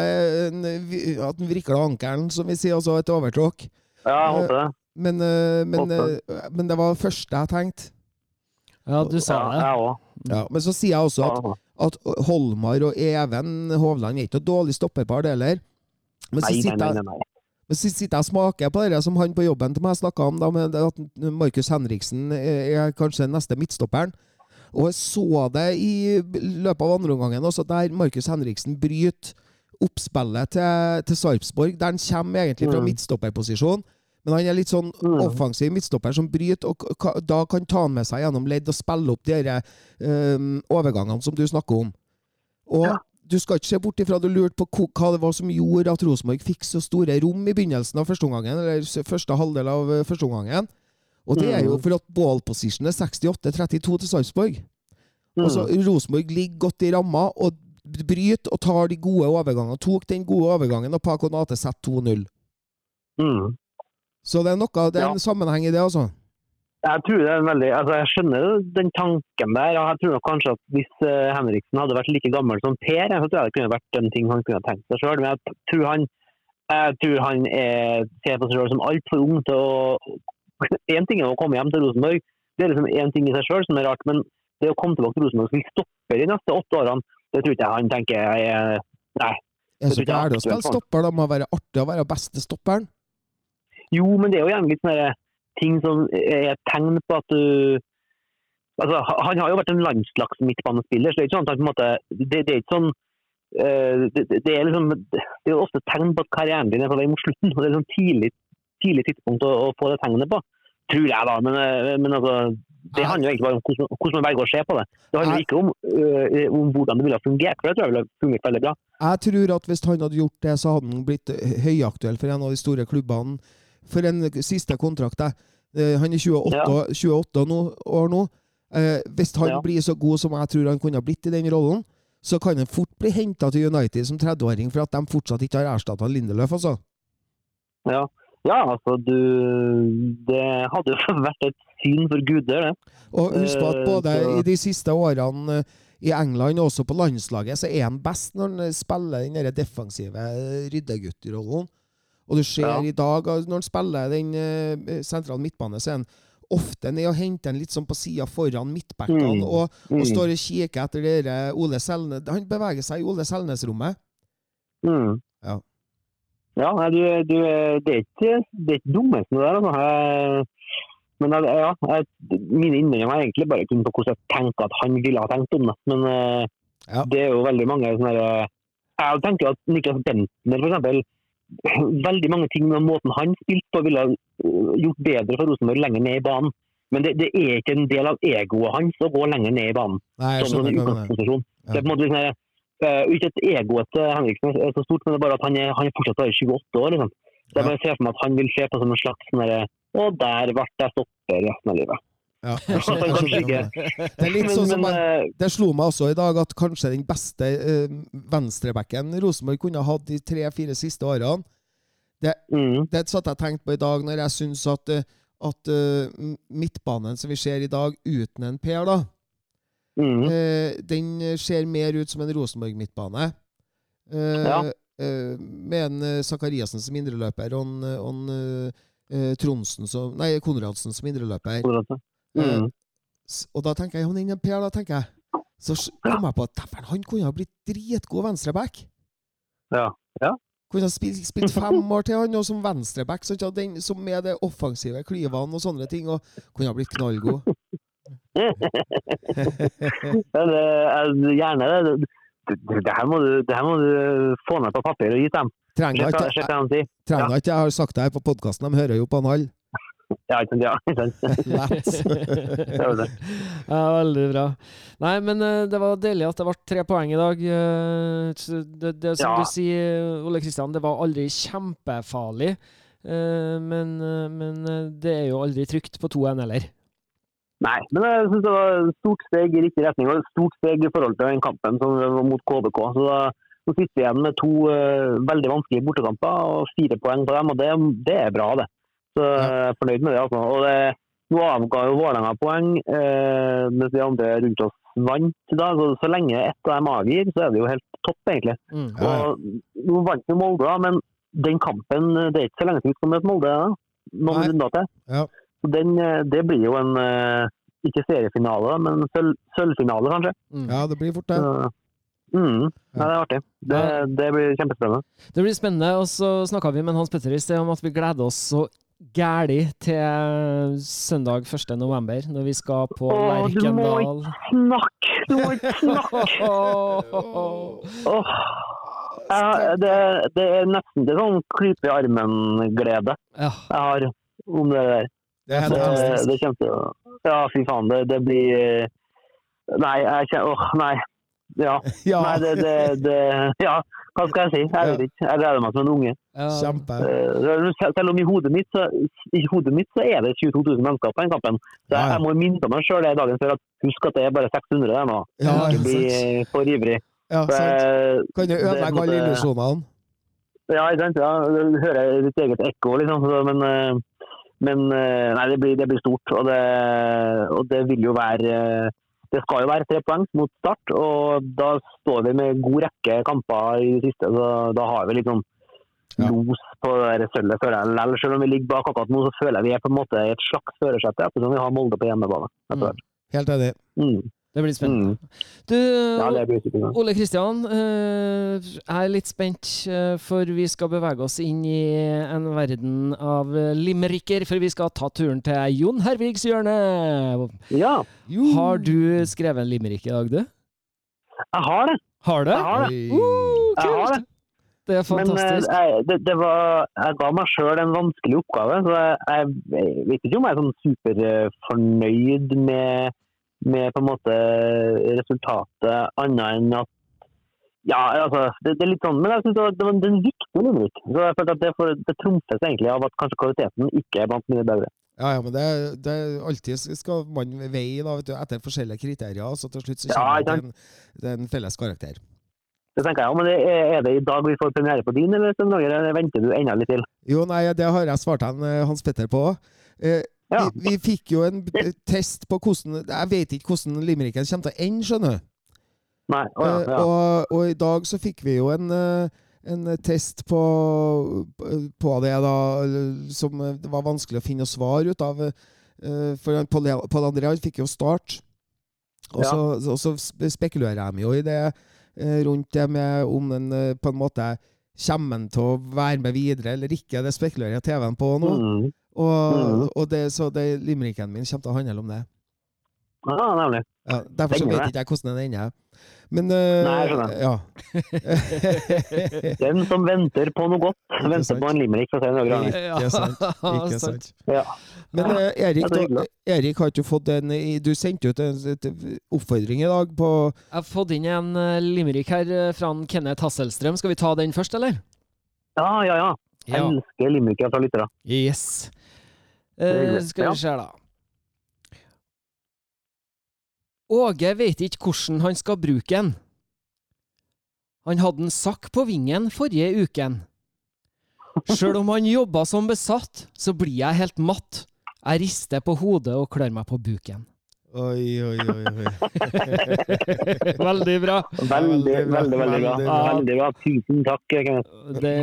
en, at han vrikler ankelen, som vi sier, altså et overtråkk. Ja, jeg håper det. Men, eh, men, Håper. eh, men det var det første jeg tenkte. ja, du sa Ja, det. jeg også. Ja, men så sier jeg også at, at Holmar og Even Hovland er ikke noe dårlig stopperpar, det heller. Men så sitter jeg. Men så sitter jeg og smaker på det som han på jobben til meg snakka om, da, med at Markus Henriksen er er kanskje den neste midtstopperen. Og jeg så det i løpet av andreomgangen også, der Markus Henriksen bryter oppspillet til, til Sarpsborg. Der han kommer egentlig fra Mm. midtstopperposisjon. Men han er litt sånn Mm. offensiv midtstopper som bryter, og da kan ta han med seg gjennom ledd og spille opp de eh, overgangene som du snakker om. Og Ja. du skal ikke se bort ifra du lurte på hva det var som gjorde at Rosenborg fikk så store rom i begynnelsen av førsteomgangen, eller første halvdel av eh, førsteomgangen. Og det er jo Mm. for at ball position er 68-32 til Sarpsborg. Mm. Altså, Rosenborg ligger godt i ramma og bryter og tar de gode overgangene. Tok den gode overgangen, og Paco Nate setter 2-0. Mm. Så det er noe, det er Ja. en sammenheng i det, altså. Jeg tror det er veldig, altså jeg skjønner den tanken der. og Jeg tror nok kanskje at hvis eh, Henriksen hadde vært like gammel som Per, så tror jeg det kunne vært en ting han kunne tenkt seg sjøl. Men jeg tror han, jeg tror han er, ser på seg sjøl som altfor ung til å Én ting er å komme hjem til Rosenborg, det er liksom én ting i seg sjøl som er rart. Men det å komme tilbake til Rosenborg som stopper de neste åtte årene, det tror ikke jeg han tenker er Nei. Det er så tror er gærent å spille stopper. Det må være artig å være beste stopperen. Jo, men det er jo gjerne litt sånne ting som er tegn på at du altså, Han har jo vært en landslags midtbanespiller, så det er ikke sånn at han på en måte Det, det er ikke sånn eh, det, det- det er liksom det er ofte tegn på at karrieren din er på vei mot slutten. og Det er sånn tidlig, tidlig tidspunkt å, å få det tegnet på. Tror jeg, da. Men, eh, men altså, det handler jo egentlig bare om hvordan, hvordan man velger å se på det. Det handler jeg, ikke om, eh, om hvordan det ville ha fungert, for det tror jeg ville fungert veldig bra. Jeg tror at hvis han hadde gjort det, så hadde han blitt høyaktuell for en av de store klubbene for en siste kontrakt. jeg. Eh, Han er 28, Ja. 28 nå, år nå. Eh, hvis han Ja. blir så god som jeg tror han kunne ha blitt i den rollen, så kan han fort bli henta til United som 30-åring for at de fortsatt ikke har erstatta Lindeløf, altså. Ja. Ja, altså du Det hadde jo vært et syn for guder, det. Og husk på at Eh, både så- i de siste årene eh, i England og også på landslaget, så er han best når han spiller den defensive eh, ryddeguttrollen. Og du ser Ja. i dag, når han spiller den sentrale midtbanescenen han ofte ned og henter den litt sånn på sida foran midtbackene, Mm. og, og Mm. står og kikker etter dere Ole Selnes Han beveger seg i Ole Selnes-rommet. Mm. Ja. Nei, du, du, det er ikke det er ikke dummest det der. Altså. Jeg, men jeg, ja, jeg, mine innvendinger er egentlig bare kun på hvordan jeg tenker at han ville ha tenkt om det. Men eh, Ja. det er jo veldig mange sånne der, Jeg tenker at Niklas Bentner, eksempel, veldig mange ting med måten han spilte på, ville øh, gjort bedre for Rosenborg lenger ned i banen. Men det, det er ikke en del av egoet hans å gå lenger ned i banen. Nei, jeg Som en skjønner du mener. utgangsposisjon. Ja. Det er på en måte sånn eh, Ikke at egoet til Henriksen er så stort, men det er bare at han er, han er fortsatt bare 28 år. Liksom. Så jeg bare ser for meg at han vil se på som en slags sånn derre Å, der ble jeg stopper resten av livet. Ja, jeg skjønner, jeg skjønner hva du ikke. mener. Det er litt sånn som jeg- eh, Det slo meg også i dag at kanskje den beste eh, venstrebacken Rosenborg kunne ha hatt de tre-fire siste årene. mm, Det satt jeg tenkt tenkte på i dag, når jeg syns at, at midtbanen som vi ser i dag, uten en Per, da, mm, eh, den ser mer ut som en Rosenborg-midtbane. Eh, Ja. eh, med en Sakariassen som indreløper og en, og en Tronsen som Nei, Konradsen som indreløper. mm. Og da tenker jeg, ja, men Per, da tenker jeg Så kom jeg på at han kunne ha blitt dritgod venstreback. Ja. Ja. Kunne ha spilt, spilt fem år til han, og som venstreback, så den, som med det offensive klyvene og sånne ting, og kunne ha blitt knallgod. Det er gjerne det. Det, her må du, det her må du få ned på papir og gi dem. Trenger ikke, jeg har sagt det her på podkasten, de hører jo på han alle. Ja, ikke sant? Ja, ikke sant? Lett. Ja, veldig bra. Nei, men eh, det var deilig at det ble tre poeng i dag. Eh, Det, det som Ja. du sier, Ole Kristian, det var aldri kjempefarlig. Eh, Men, men det er jo aldri trygt på 2-1 heller. Nei, men jeg synes det var et stort steg i riktig retning, og et stort steg i forhold til den kampen som var mot KBK. Så da, nå sitter vi igjen med to uh, veldig vanskelige bortekamper og fire poeng på dem, og det, det er bra, det. Så jeg er fornøyd med det. altså. Og det, nå avga jo Vålerenga poeng, uh, mens de andre rundt oss vant i dag. Så, så lenge ett av dem avgir, så er det jo helt topp, egentlig. Mm. Ja, ja. Og nå vant jo Molde, da, men den kampen det er ikke så lenge siden vi skal møte Molde. Da. Noen runder til. Ja. Så den, eh, det blir jo en eh, ikke seriefinale, men sølv, sølvfinale, kanskje. Mm. Ja, det blir fort det. Så, mm, ja, det er artig. Det, Ja. det blir kjempespennende. Det blir spennende. Og så snakka vi med Hans Petter i sted om at vi gleder oss så gæli til søndag 1. november, når vi skal på Åh, du må ikke snakke! Du må ikke snakke! oh. Ja, det, det er nesten det er sånn klype i armen-glede Ja. jeg har om det der. Det er helt fantastisk. det kommer til å Ja, fy faen. Det, det blir Nei, jeg kjenner Åh, nei. Ja. Ja, Nei, det, det, det Ja, hva skal jeg si? Jeg vet ikke. Jeg gleder meg som en unge. Ja. kjempe. Eh, Selv om i hodet mitt så, i hodet mitt så er det 22 000 mennesker på den kampen. Så jeg, jeg må minne meg sjøl dagen før at husk at det er bare 600 der nå. Ja, Ikke bli for ivrig. Ja, sant. eh, Kan du det ødelegge alle illusjonene. Ja, ikke sant. Ja, du hører ditt eget ekko, liksom. Så, men eh, men eh, nei, det blir, det blir stort. Og det, og det vil jo være eh, Det skal jo være tre poeng mot Start, og da står vi med god rekke kamper i det siste. Så da har vi liksom Ja. los på sølvet, føler jeg. Lell, Selv om vi ligger bak akkurat nå, så føler jeg vi er på en måte i et slags førersete, ettersom vi har Molde på hjemmebane. Mm. Helt enig. Mm. Det blir spennende. Mm. Du, Ja, blir. Ole Kristian, eh, jeg er litt spent, eh, for vi skal bevege oss inn i en verden av limericker, for vi skal ta turen til Jon Hervigs hjørne. Ja, Har du skrevet en limerick i dag, du? jeg har det. Har du? Jeg har det. Uh, Jeg har det. Det er Men eh, fantastisk. jeg, det, det var, jeg ga meg sjøl en vanskelig oppgave. så jeg, jeg vet ikke om jeg er sånn superfornøyd med, med på en måte resultatet, annet enn at ja, altså, det, det er litt sånn, men jeg synes det var, det var en viktig limerick. Så jeg følte at det, får, det trumfes egentlig av at kanskje kvaliteten ikke er blant mine bedre. Ja, ja, men det, det alltid skal man veie da, vet du, etter forskjellige kriterier, så til slutt så Ja, kommer ja, til en, felles karakter. Det tenker jeg, men det er, det i dag vi får premiere på din, eller venter du enda litt til? Jo, nei, det har jeg svart han, eh, Hans Petter på. Eh, Ja. vi, vi fikk jo en test på hvordan Jeg vet ikke hvordan limericken kommer til å ende, skjønner du. Nei, å ja, Eh, ja. og, og i dag så fikk vi jo en, eh, en test på, på det da, som eh, det var vanskelig å finne svar ut av. For Pål André fikk jo start. Og Ja. så, og så sp- spekulerer de jo i det rundt det med om den på en måte Kommer til å være med videre eller ikke? Det spekulerer TV-en på nå. Mm. Og, mm. og det, så det, limericken min kommer til å handle om det. Ja, nemlig. Ja, derfor så vet ikke jeg hvordan den ender. Men uh, Nei, jeg skjønner. ja. Den som venter på noe godt, venter sant. på en limerick for å si Roger noe Ikke sant. Ikke sant. Ja. Men uh, Erik, det er da. Erik har ikke fått en Du sendte ut en, en oppfordring i dag på Jeg har fått inn en eh, limerick her fra en Kenneth Hasselstrøm. Skal vi ta den først, eller? ja, ja, ja. Jeg elsker limericker fra lyttere. Yes. Eh, skal vi se, da. Åge vet ikke hvordan han skal bruke den. Han hadde en sakk på vingen forrige uken. Sjøl om han jobba som besatt, så blir jeg helt matt. Jeg rister på hodet og klør meg på buken. Oi, oi, oi. oi. Veldig bra. Veldig, Veldig veldig, bra. veldig bra. Veldig bra. Tusen takk,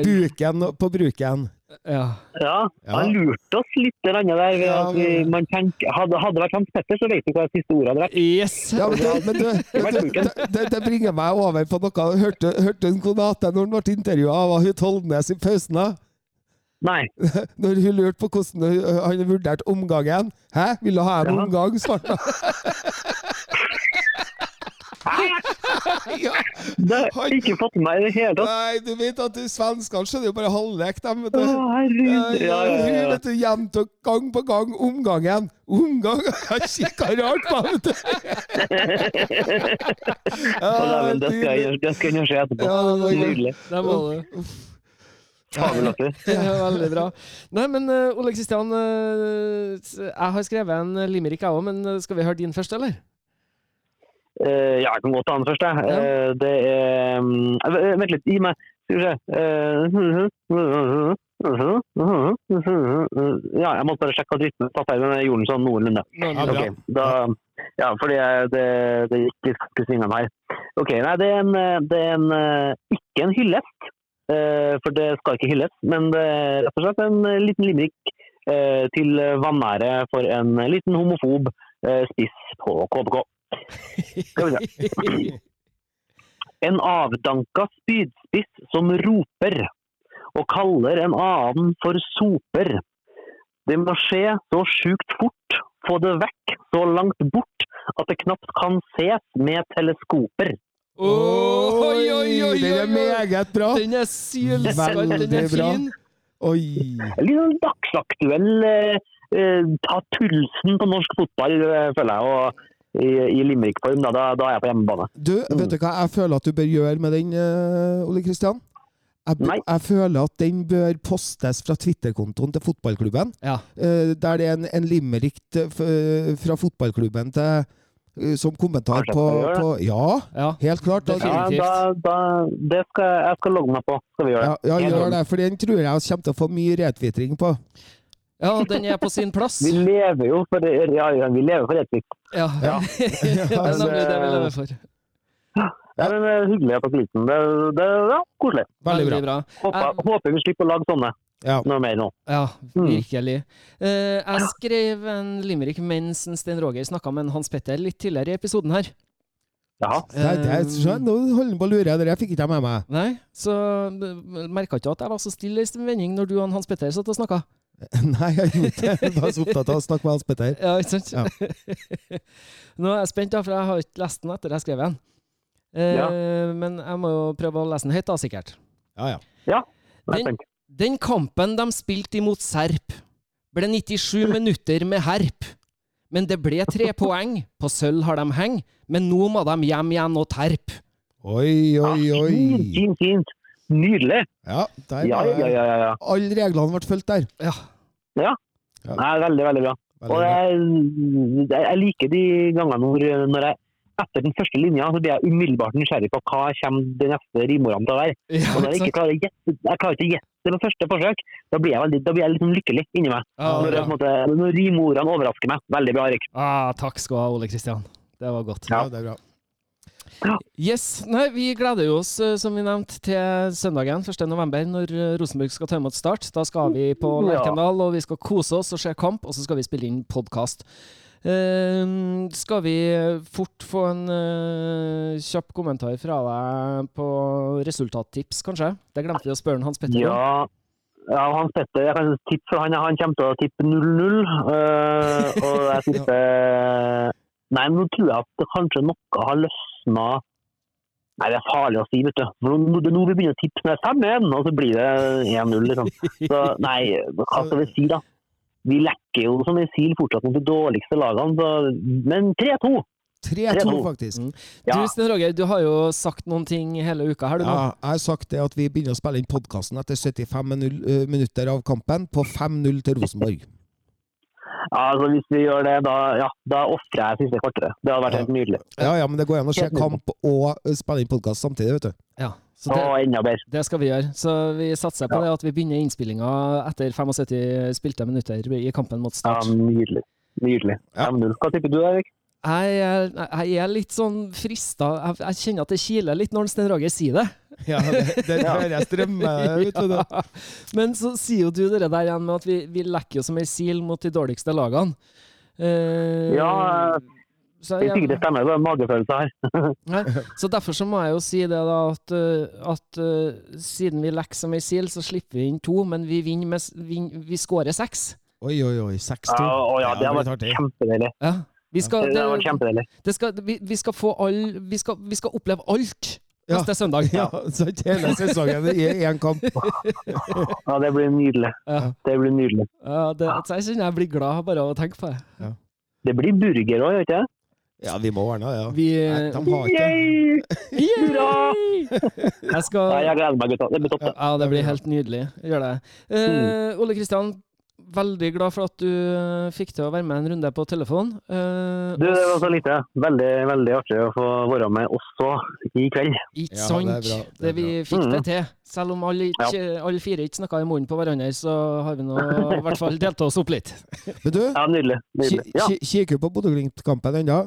Buken på bruken. Ja. Ja, han lurte oss litt der, ved at Ja, vi, men- man tenker, hadde, hadde det vært Hans Petter, så vet du hva det siste ordet hadde vært. Yes! Ja, men det, men det, det, det, bringer meg over på noe. Hørte, hørte en Konate når han ble intervjua Var hun Tollnes i pausen? da? Nei. Når hun lurte på hvordan hun- han vurderte omgangen. Hæ, vil du ha en Ja. omgang? svarte han. ja. Det har ikke fått med meg i det hele tatt. Nei, du vet at svenskene skjønner jo bare halvlek, dem. vet Å, herregud. Ja, Ja, ja, ja. vet du, gjentok gang på gang omgangen. Omgang Jeg kikka rart på ham, vet du. ja, Det skal jeg det skal jeg gjøre etterpå. Ja, det var. Nydelig. Det må du. Fabelaktig. Ja, veldig bra. Nei, men uh, Ole Kristian, uh, jeg har skrevet en limerick, jeg òg, men eh, skal vi høre din først, eller? Eh, ja, jeg kan godt ta den først, jeg. Ja. Uh, det er eh, Vent litt, gi meg Skal vi se Eh, Ja, jeg måtte bare sjekke at rytmen satt her, men jeg gjorde den sånn noenlunde. Bra. Da, ja, fordi jeg- det, det gikk litt i svingene her. Ok, nei, det er en, det er en ikke en hyllest, uh, for det skal ikke hylles, men det er rett og slett en liten limerick eh, til vanære for en liten homofob spiss på KBK. Skal vi se. En avdanka spydspiss som roper og kaller en annen for soper. Det må skje så sjukt fort, få det vekk så langt bort at det knapt kan ses med teleskoper. Oi, oi, oi, Den er meget bra. Den er sylskarp, den er bra. fin. Oi. Litt sånn dagsaktuell eh, eh, ta pulsen på norsk fotball, eh, føler jeg. og i, i Limerick-form, da, da, da er jeg på hjemmebane. Du, vet du hva jeg føler at du bør gjøre med den, eh, Ole Kristian? Jeg, jeg føler at den bør postes fra Twitter-kontoen til fotballklubben. Ja. eh, der det er en, en limerick til- fra fotballklubben til eh, som kommentar på, på Ja, Ja. helt klart. Da, Ja, da, da, det skal jeg skal logge meg på. Skal vi gjøre det. ja, ja gjør det, for den tror jeg vi kommer til å få mye retvitring på. Ja, den er på sin plass. Vi lever jo for ja, ja, vi lever for etikk. Ja. Ja. det er nemlig det vi lever for. Ja, men det er hyggelig at dere liker den. Det, det, ja, koselig. Veldig bra. Håper, håper vi slipper å lage sånne Ja. noe mer nå. Ja, Mm. virkelig. Eh, jeg skrev en limerick mens en Stein Roger snakka med en Hans Petter litt tidligere i episoden her. Ja. Det, det, skjønner, nå holder han på å lure, det fikk ikke jeg med meg. Nei, så merka ikke at jeg var så stille i vending når du og han Hans Petter satt og snakka. Nei, jeg gjorde ikke det. Jeg var så opptatt av å snakke med Hans Petter. Ja, ikke sant? Ja. Nå er jeg spent, da, for jeg har ikke lest den etter jeg skrev den. Eh, Ja. Men jeg må jo prøve å lese den høyt, da, sikkert. Ja, ja. ja er Den, den kampen de spilte imot Serp, ble 97 minutter med herp. Men det ble tre poeng. På sølv har de heng, men nå må de hjem igjen og terp. Oi, oi, Ja, oi. Fint, fint, fint. Nydelig. Ja, der Ja, ja, ja. ja, ja. Alle reglene ble fulgt der. Ja. Nei, veldig, veldig bra. Veldig Og jeg, jeg jeg liker de gangene hvor når jeg etter den første linja så blir jeg umiddelbart nysgjerrig på hva kommer de neste rimordene til å være. Ja, Og når jeg ikke ikke klarer jeg klarer ikke å gjette det på første forsøk, da blir jeg, veldig, da blir jeg litt sånn lykkelig inni meg. Ja, Når, jeg, måte, når rimordene overrasker meg. Veldig bra, Erik. Ah, takk skal du ha, Ole Kristian. Det var godt. Ja, det er bra. Yes, nei, Vi gleder jo oss, eh, som vi nevnte, til søndagen 1. november, når eh, Rosenborg skal ta imot Start. Da skal vi på Ja. Lerkendal, og vi skal kose oss og se kamp, og så skal vi spille inn podkast. skal vi fort få en uh, kjapp kommentar fra deg på resultattips, kanskje? Det glemte vi å spørre Hans Petter. Ja, ja Hans Petter, jeg kan tippe for han, han kommer til å tippe 0-0. Uh, og jeg tipper Nei, men nå tror jeg at kanskje noe har løsna Nei, det er farlig å si, vet du. For nå, vi begynner å tippe når det er 5-1, og så blir det 1-0, liksom. Så nei, hva skal vi si, da? Vi lekker jo som en sil fortsatt mot de dårligste lagene, så, men 3-2. 3-2, faktisk. Mm. Ja. Du, Sten Roger, du har jo sagt noen ting hele uka, har du? Ja, jeg har sagt det at vi begynner å spille inn podkasten etter 75 eh, minutter av kampen på 5-0 til Rosenborg. Ja, altså Hvis vi gjør det, da, ja, da ofrer jeg siste kvarteret. Det hadde vært Ja. helt nydelig. Ja, ja, men det går an å se kamp og spille inn podkast samtidig, vet du. Ja. Så det, enda bedre. det skal vi gjøre. Så vi satser på Ja. det at vi begynner innspillinga etter 75 spilte minutter i kampen mot Ja, Start. nydelig. Nydelig. Ja. 5-0. Hva tipper du, Erik? Jeg, er, jeg er litt sånn frista jeg, jeg kjenner at det kiler litt når Sten Roger sier det. Ja, det, det hører jeg strømme. ut. vet du. Ja. Men så sier jo du det der igjen med at vi, vi lekker jo som ei sil mot de dårligste lagene. Uh, Ja, så, Det er sikkert det stemmer, det er magefølelse her. Nei, så derfor så må jeg jo si det da at, uh, at uh, siden vi lekker som ei sil, så slipper vi inn to, men vi vinner med vi, Vi skårer seks. Oi, oi, oi. 6-2. Ja, ja, det artig. kjempedeilig. Ja. Vi skal, Det det, kjempedeilig. skal, vi, vi skal få all vi skal, vi skal oppleve alt. Neste søndag. Ja, så Hele sesongen i én kamp. Ja, det blir nydelig. Ja. Det blir nydelig. Ja, det, så jeg kjenner jeg blir glad bare av å tenke på det. Det blir burger òg, gjør ikke det? Ja, vi må ordne det, ja. Vi Nei, de har ikke Yay! Hurra! Jeg skal Nei, jeg gleder meg, gutta. Det blir topp. det. Ja, det blir helt nydelig. Gjør det. Eh, Ole Kristian, veldig glad for at du eh, fikk til å være med en runde på telefon. Uh, Du, det var så lite. Veldig veldig artig å få være med også i kveld. Ikke Ja, sant? det bra, det Det vi fikk fikk det til. Selv om alle, ikke, alle fire ikke snakka i munnen på hverandre, så har vi nå i hvert fall delt oss opp litt. Men du, Ja, nydelig. nydelig. Ja. kikker du på Bodø-Glimt-kampen ennå?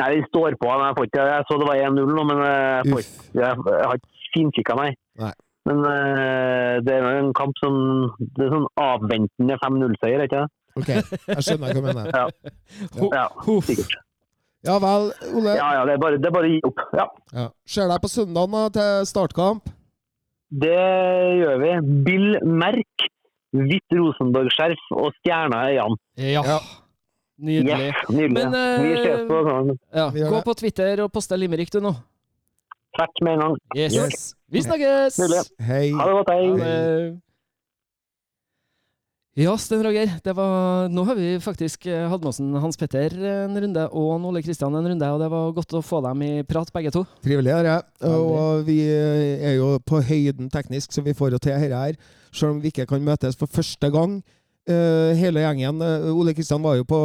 Nei, vi står på. men Jeg, får ikke, jeg så det var 1-0 nå, men jeg, får, jeg, jeg har ikke finkikka meg. Nei. Men eh, det er en kamp som Det er sånn avventende 5-0-seier, ikke det? Ok, jeg skjønner hva du mener. Ja. Ho- Ja, sikkert. Ja vel, Ole. Ja, ja, det er bare, det er bare å gi opp. Ja. Ja. Ser deg på søndag da, til startkamp. Det gjør vi. Bill Merk, hvitt Rosenborg-skjerf og stjerna i øynene. Ja. Ja. Nydelig. Yes, nydelig. Men, eh, vi ses på sånn Ja. Gå på Twitter og poste limerick, du nå. Tvert med en gang. Yes. Yes. Vi snakkes! Hei. Ha det godt, hei. hei. Ja, Sten Roger. Det var, nå har vi faktisk eh, hatt med oss Hans Petter en runde og Ole Kristian en runde, og det var godt å få dem i prat, begge to. Trivelig er det. Veldig. Og vi er jo på høyden teknisk, så vi får jo til dette her. Selv om vi ikke kan møtes for første gang Eh, hele gjengen. Eh, Ole Kristian var jo på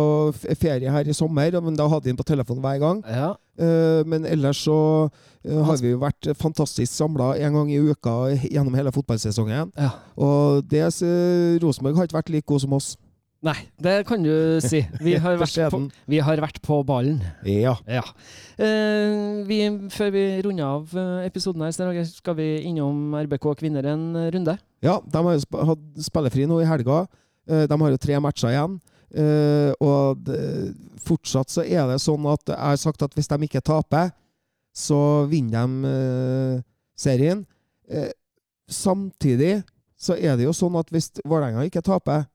ferie her i sommer, men da hadde han på telefonen hver gang. Ja. Eh, men ellers så eh, har vi jo vært fantastisk samla en gang i uka gjennom hele fotballsesongen. ja. Og det Rosenborg har ikke vært like god som oss. Nei, det kan du si. Vi har vært på, vi har vært på ballen. Ja. Ja. Eh, vi, før vi runder av episoden her, skal vi innom RBK kvinner en runde? ja, de har jo hatt spillefri nå i helga. De har jo tre matcher igjen. Eh, og det, fortsatt så er det sånn at jeg har sagt at hvis de ikke taper, så vinner de uh, serien. Uh, samtidig så er det jo sånn at hvis Vålerenga ikke taper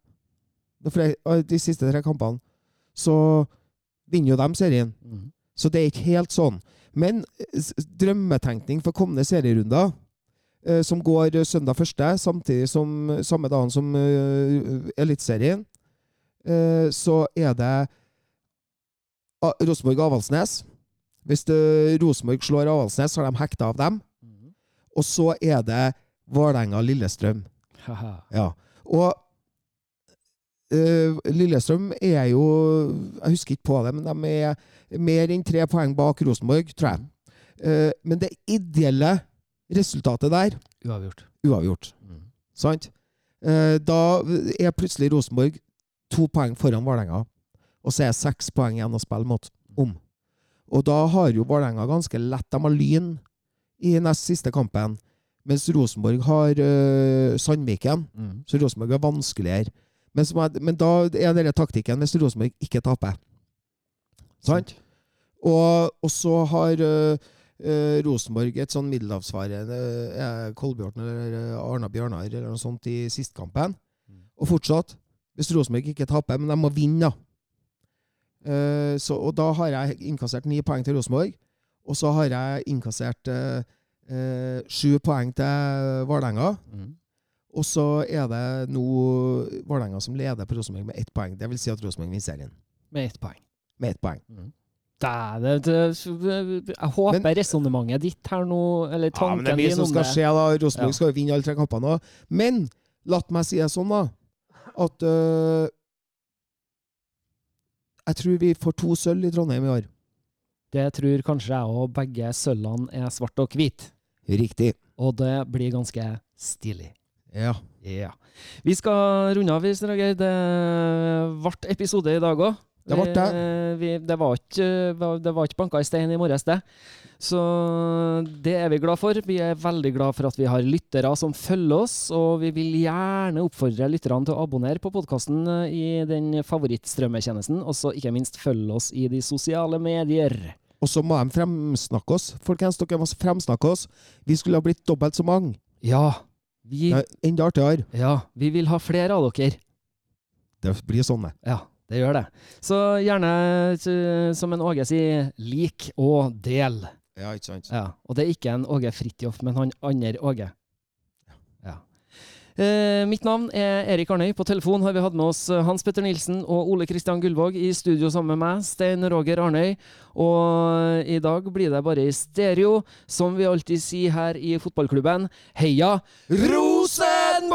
de siste tre kampene, så vinner jo de serien. Så det er ikke helt sånn. Men drømmetenkning for kommende serierunder, som går søndag første, samtidig som samme dagen som uh, Eliteserien, så er det Rosenborg-Avaldsnes. Hvis eh, Rosenborg slår Avaldsnes, så har de hekta av dem. Og så er det Vålerenga-Lillestrøm. Ja. Og eh, Lillestrøm er jo Jeg husker ikke på det, men de er mer enn tre poeng bak Rosenborg, tror jeg. Eh, men det ideelle resultatet der Uavgjort. uavgjort. Mm. Sant? Eh, da er plutselig Rosenborg to poeng foran Vålerenga, og så er det seks poeng igjen å spille mot om. Og da har jo Vålerenga ganske lett. De har Lyn i nest siste kampen, mens Rosenborg har eh, Sandviken. Mm. Så Rosenborg er vanskeligere. Men, er, men da er denne taktikken hvis Rosenborg ikke taper. Sant? Og, og så har eh, eh, Rosenborg et sånn middelhavsfarende uh, Kolbjørn eller Arna Bjørnar eller noe sånt i sistkampen. Mm. Og fortsatt, hvis Rosenborg ikke taper, men de må vinne, da. Uh, så, og da har jeg innkassert ni poeng til Rosenborg. Og så har jeg innkassert uh, eh, sju poeng til Vålerenga. Mm. Og så er det nå Vålerenga som leder på Rosenborg med ett poeng. Det vil si at Rosenborg vinner serien Med ett poeng. med ett poeng. Det, det, det, jeg håper Men- resonnementet ditt her nå, eller Ja, men det er mye som skal det skje, da. Rosenborg Ja. skal jo vinne alle tre kampene òg. Men la meg si det sånn, da, at uh, Jeg tror vi får to sølv i Trondheim i år. Det tror kanskje jeg òg. Begge sølvene er svart og hvit. Riktig. Og det blir ganske stilig. Ja. Ja. Vi skal runde av, Sten Roger. Det ble episode i dag òg. Det ble det. Vi, det, var ikke, det var ikke banka i stein i morges, det. Så det er vi glad for. Vi er veldig glad for at vi har lyttere som følger oss, og vi vil gjerne oppfordre lytterne til å abonnere på podkasten i den favorittstrømmetjenesten, og så ikke minst følge oss i de sosiale medier. Og så må de fremsnakke oss. Folkens, dere må fremsnakke oss. Vi skulle ha blitt dobbelt så mange. Ja, vi, Det er Enda artigere. ja, vi vil ha flere av dere. Det blir sånn, det. Ja, det gjør det. Så gjerne, som en Åge sier, lik og del. Ja, ikke sant? Ja, og det er ikke en Åge Fridtjof, men han andre Åge. Eh, mitt navn er Erik Arnøy. På telefon har vi hatt med oss eh, Hans Petter Nilsen og Ole Kristian Gullvåg i studio sammen med meg, Stein Roger Arnøy. Og i dag blir det bare i stereo, som vi alltid sier her i fotballklubben. Heia Rosenborg!